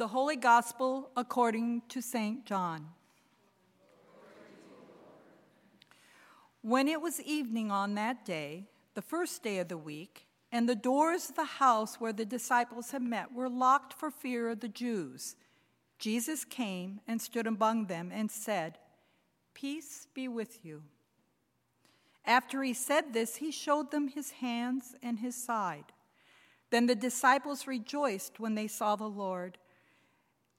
The Holy Gospel according to St. John. When it was evening on that day, the first day of the week, and the doors of the house where the disciples had met were locked for fear of the Jews, Jesus came and stood among them and said, Peace be with you. After he said this, he showed them his hands and his side. Then the disciples rejoiced when they saw the Lord.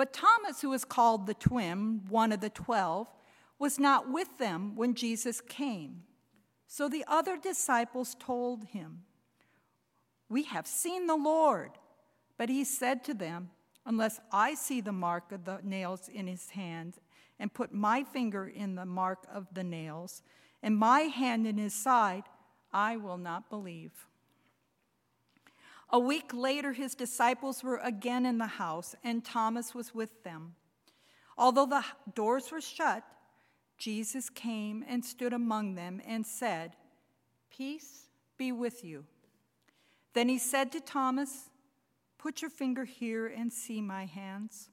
But Thomas, who was called the twin, one of the twelve, was not with them when Jesus came. So the other disciples told him, We have seen the Lord. But he said to them, Unless I see the mark of the nails in his hands, and put my finger in the mark of the nails, and my hand in his side, I will not believe. A week later, his disciples were again in the house, and Thomas was with them. Although the doors were shut, Jesus came and stood among them and said, Peace be with you. Then he said to Thomas, Put your finger here and see my hands.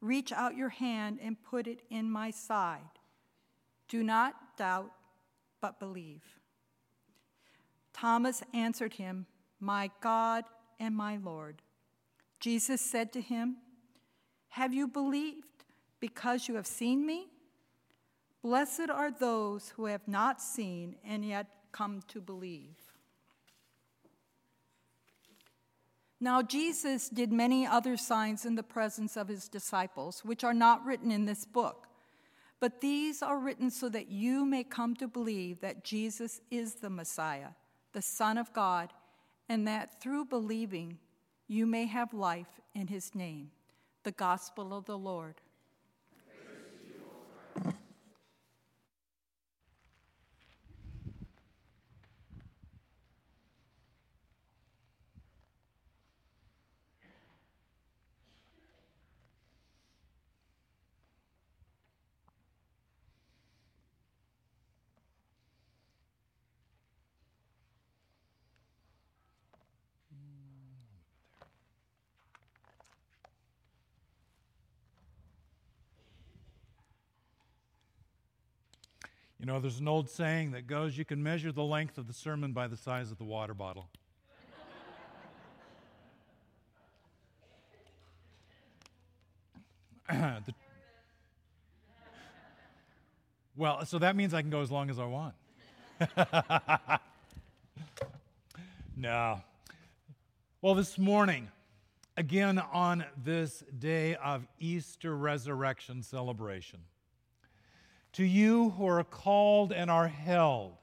Reach out your hand and put it in my side. Do not doubt, but believe. Thomas answered him, My God and my Lord. Jesus said to him, Have you believed because you have seen me? Blessed are those who have not seen and yet come to believe. Now, Jesus did many other signs in the presence of his disciples, which are not written in this book. But these are written so that you may come to believe that Jesus is the Messiah, the Son of God, and that through believing you may have life in his name. The Gospel of the Lord. You know, there's an old saying that goes you can measure the length of the sermon by the size of the water bottle. the, well, so that means I can go as long as I want. no. Well, this morning, again on this day of Easter resurrection celebration, to you who are called and are held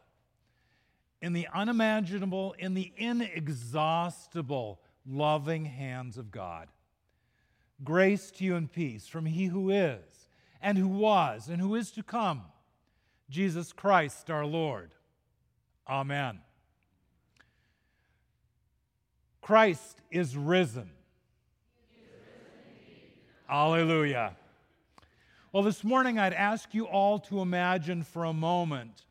in the unimaginable, in the inexhaustible, loving hands of God. Grace to you and peace from He who is, and who was, and who is to come, Jesus Christ our Lord. Amen. Christ is risen. Is risen Alleluia. Well, this morning I'd ask you all to imagine for a moment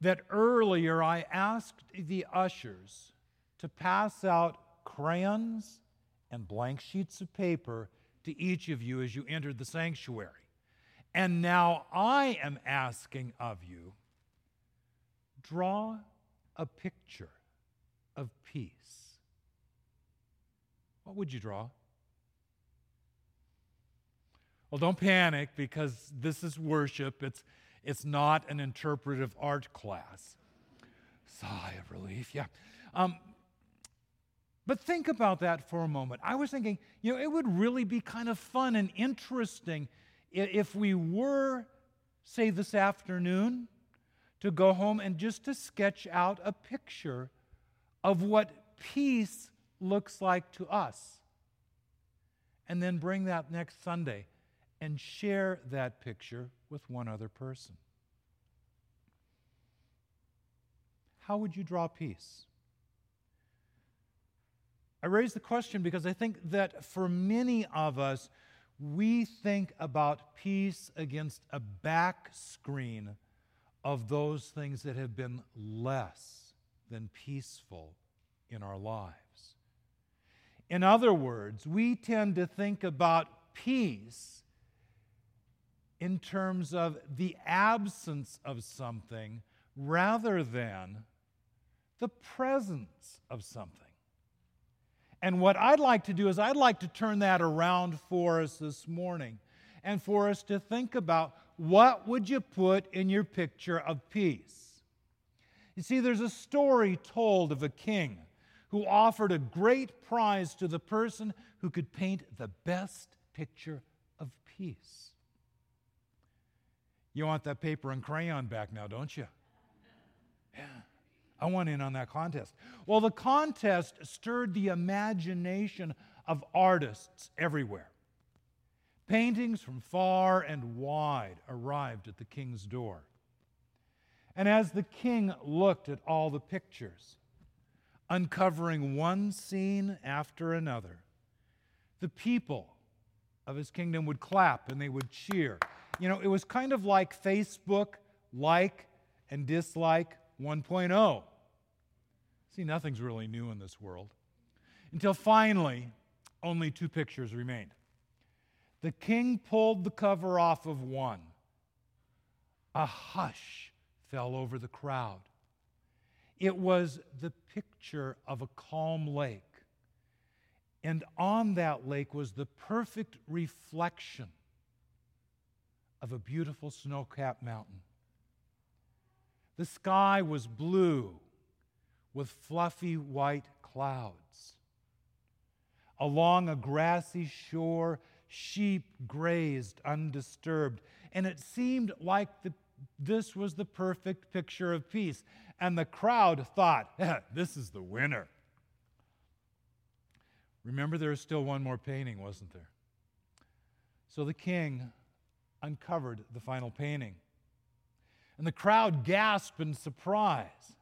that earlier I asked the ushers to pass out crayons and blank sheets of paper to each of you as you entered the sanctuary. And now I am asking of you draw a picture of peace. What would you draw? Well, don't panic because this is worship. It's, it's not an interpretive art class. Sigh of relief, yeah. Um, but think about that for a moment. I was thinking, you know, it would really be kind of fun and interesting if we were, say, this afternoon, to go home and just to sketch out a picture of what peace looks like to us. And then bring that next Sunday and share that picture with one other person. How would you draw peace? I raise the question because I think that for many of us, we think about peace against a back screen of those things that have been less than peaceful in our lives. In other words, we tend to think about peace in terms of the absence of something rather than the presence of something. And what I'd like to do is, I'd like to turn that around for us this morning and for us to think about what would you put in your picture of peace? You see, there's a story told of a king who offered a great prize to the person who could paint the best picture of peace. You want that paper and crayon back now, don't you? Yeah. I want in on that contest. Well, the contest stirred the imagination of artists everywhere. Paintings from far and wide arrived at the king's door. And as the king looked at all the pictures, uncovering one scene after another, the people of his kingdom would clap and they would cheer. You know, it was kind of like Facebook like and dislike 1.0. See, nothing's really new in this world. Until finally, only two pictures remained. The king pulled the cover off of one. A hush fell over the crowd. It was the picture of a calm lake. And on that lake was the perfect reflection of a beautiful snow capped mountain. The sky was blue with fluffy white clouds. Along a grassy shore, sheep grazed undisturbed, and it seemed like the, this was the perfect picture of peace. And the crowd thought, this is the winner. Remember, there was still one more painting, wasn't there? So the king uncovered the final painting. And the crowd gasped in surprise.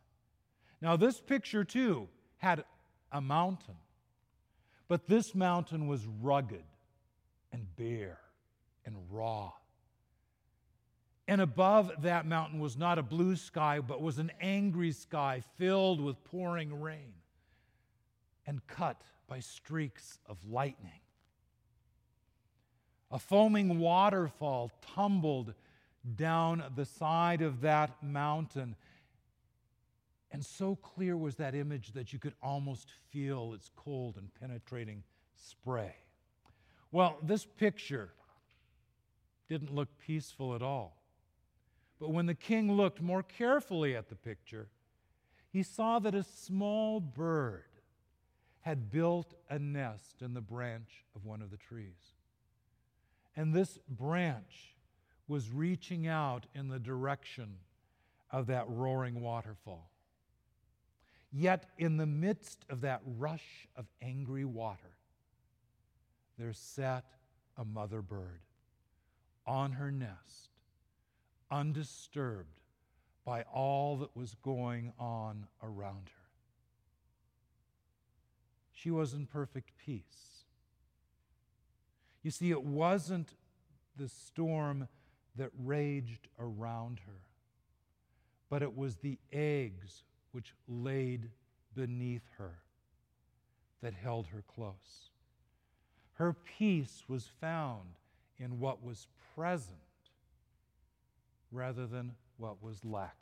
Now, this picture, too, had a mountain, but this mountain was rugged and bare and raw. And above that mountain was not a blue sky, but was an angry sky filled with pouring rain and cut by streaks of lightning. A foaming waterfall tumbled down the side of that mountain. And so clear was that image that you could almost feel its cold and penetrating spray. Well, this picture didn't look peaceful at all. But when the king looked more carefully at the picture, he saw that a small bird had built a nest in the branch of one of the trees. And this branch was reaching out in the direction of that roaring waterfall. Yet, in the midst of that rush of angry water, there sat a mother bird on her nest, undisturbed by all that was going on around her. She was in perfect peace. You see, it wasn't the storm that raged around her, but it was the eggs which laid beneath her that held her close. Her peace was found in what was present rather than what was lacking.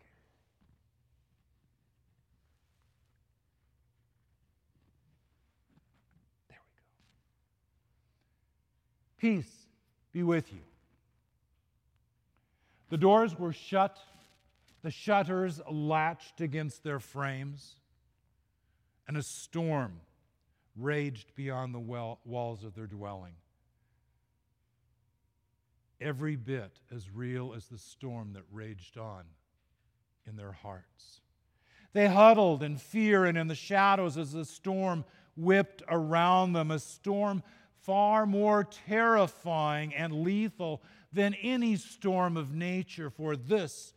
There we go. Peace be with you. The doors were shut, the shutters latched against their frames, and a storm raged beyond the well, walls of their dwelling. Every bit as real as the storm that raged on in their hearts. They huddled in fear and in the shadows as the storm whipped around them, a storm far more terrifying and lethal than any storm of nature, for this,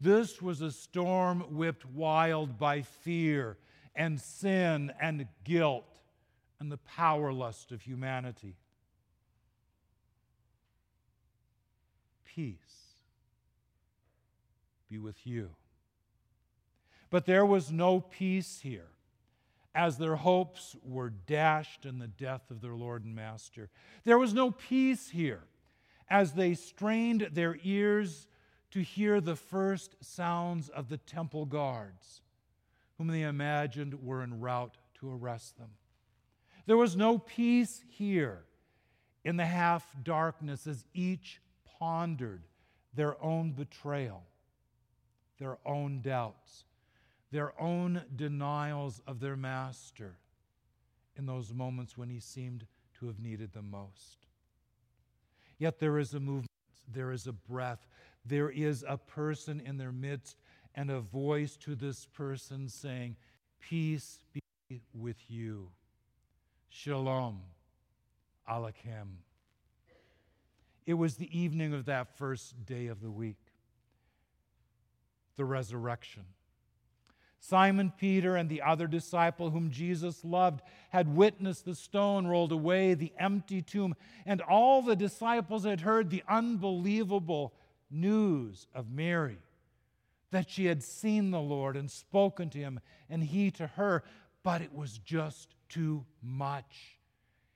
this was a storm whipped wild by fear and sin and guilt and the power lust of humanity. Peace be with you. But there was no peace here as their hopes were dashed in the death of their Lord and Master. There was no peace here as they strained their ears to hear the first sounds of the temple guards, whom they imagined were en route to arrest them. There was no peace here in the half darkness as each pondered their own betrayal, their own doubts, their own denials of their master in those moments when he seemed to have needed them most. Yet there is a movement, there is a breath, there is a person in their midst, and a voice to this person saying, Peace be with you. Shalom Aleichem. It was the evening of that first day of the week, the resurrection. Simon Peter and the other disciple whom Jesus loved had witnessed the stone rolled away, the empty tomb, and all the disciples had heard the unbelievable news of Mary that she had seen the Lord and spoken to him, and he to her, but it was just too much.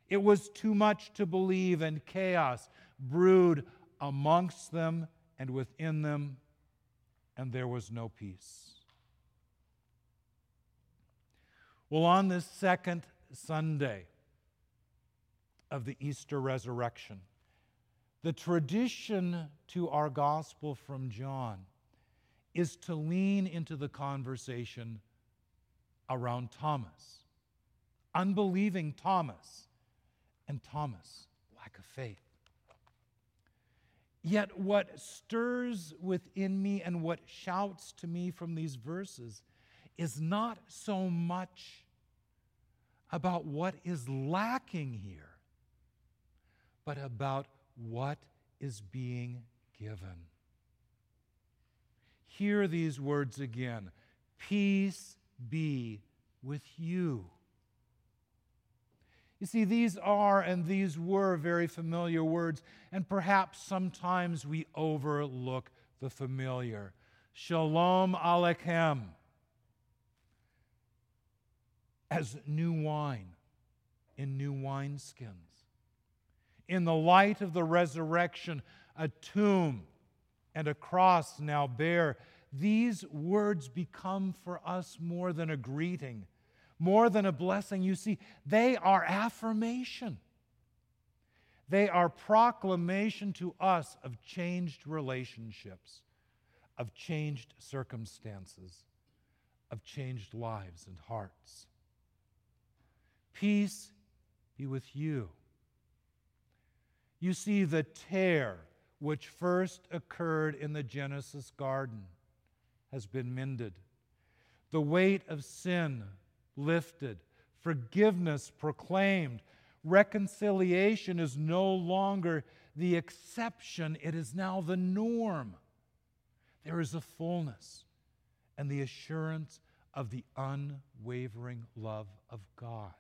It was too much to believe, and chaos brewed amongst them and within them, and there was no peace. Well, on this second Sunday of the Easter resurrection, the tradition to our gospel from John is to lean into the conversation around Thomas, unbelieving Thomas, and Thomas' lack of faith. Yet, what stirs within me and what shouts to me from these verses is not so much about what is lacking here, but about what is being given. Hear these words again Peace be with you. You see, these are and these were very familiar words, and perhaps sometimes we overlook the familiar. Shalom Aleichem as new wine in new wineskins. In the light of the resurrection, a tomb and a cross now bare. These words become for us more than a greeting, more than a blessing. You see, they are affirmation. They are proclamation to us of changed relationships, of changed circumstances, of changed lives and hearts. Peace be with you. You see, the tear which first occurred in the Genesis garden has been mended. The weight of sin lifted, forgiveness proclaimed. Reconciliation is no longer the exception, it is now the norm. There is a fullness and the assurance of the unwavering love of God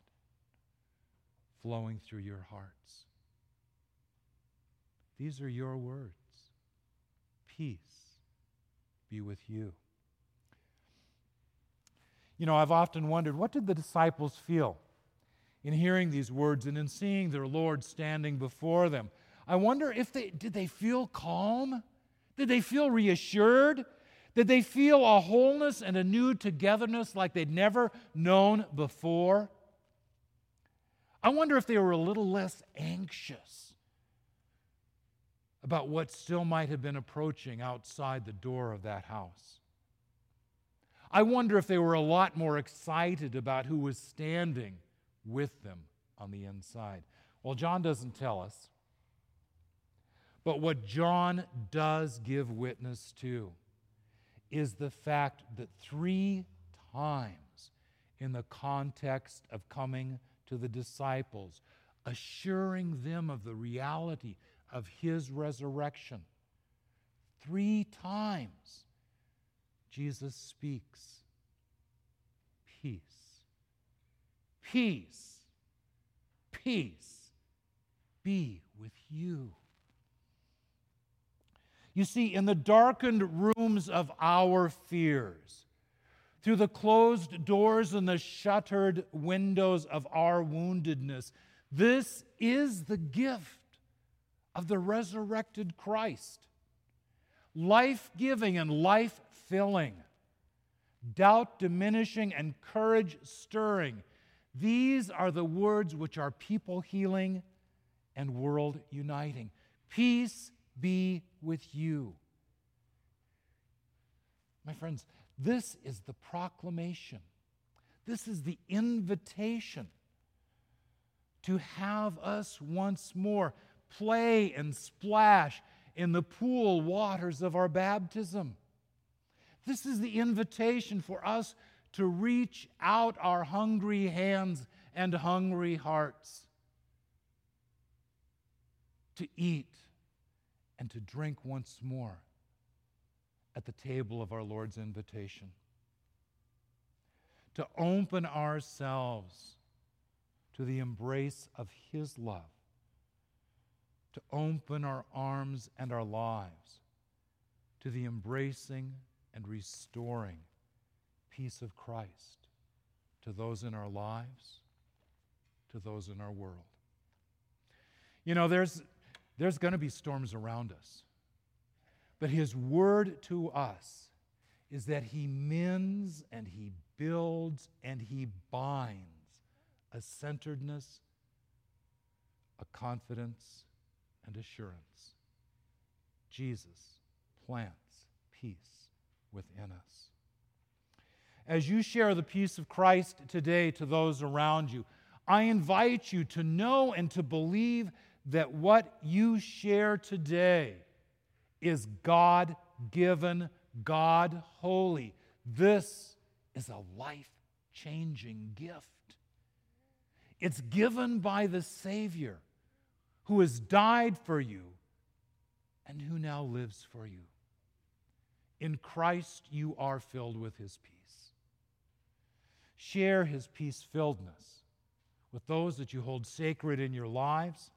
flowing through your hearts. These are your words. Peace be with you. You know, I've often wondered what did the disciples feel in hearing these words and in seeing their Lord standing before them? I wonder if they did they feel calm? Did they feel reassured? Did they feel a wholeness and a new togetherness like they'd never known before? I wonder if they were a little less anxious about what still might have been approaching outside the door of that house. I wonder if they were a lot more excited about who was standing with them on the inside. Well, John doesn't tell us. But what John does give witness to is the fact that three times in the context of coming to the disciples assuring them of the reality of his resurrection. Three times, Jesus speaks peace. Peace, peace be with you. You see, in the darkened rooms of our fears, through the closed doors and the shuttered windows of our woundedness, this is the gift of the resurrected Christ. Life giving and life filling, doubt diminishing and courage stirring. These are the words which are people healing and world uniting. Peace be with you. My friends, this is the proclamation. This is the invitation to have us once more play and splash in the pool waters of our baptism. This is the invitation for us to reach out our hungry hands and hungry hearts, to eat and to drink once more at the table of our Lord's invitation, to open ourselves to the embrace of His love, to open our arms and our lives to the embracing and restoring peace of Christ to those in our lives, to those in our world. You know, there's, there's going to be storms around us, but His word to us is that He mends and He builds and He binds a centeredness, a confidence, and assurance. Jesus plants peace within us. As you share the peace of Christ today to those around you, I invite you to know and to believe that what you share today is God given, God holy. This is a life changing gift. It's given by the Savior who has died for you and who now lives for you. In Christ, you are filled with his peace. Share his peace filledness with those that you hold sacred in your lives,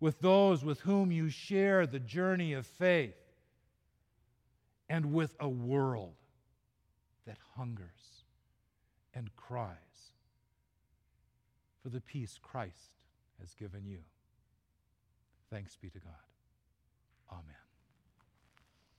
with those with whom you share the journey of faith, and with a world that hungers and cries for the peace Christ has given you. Thanks be to God. Amen.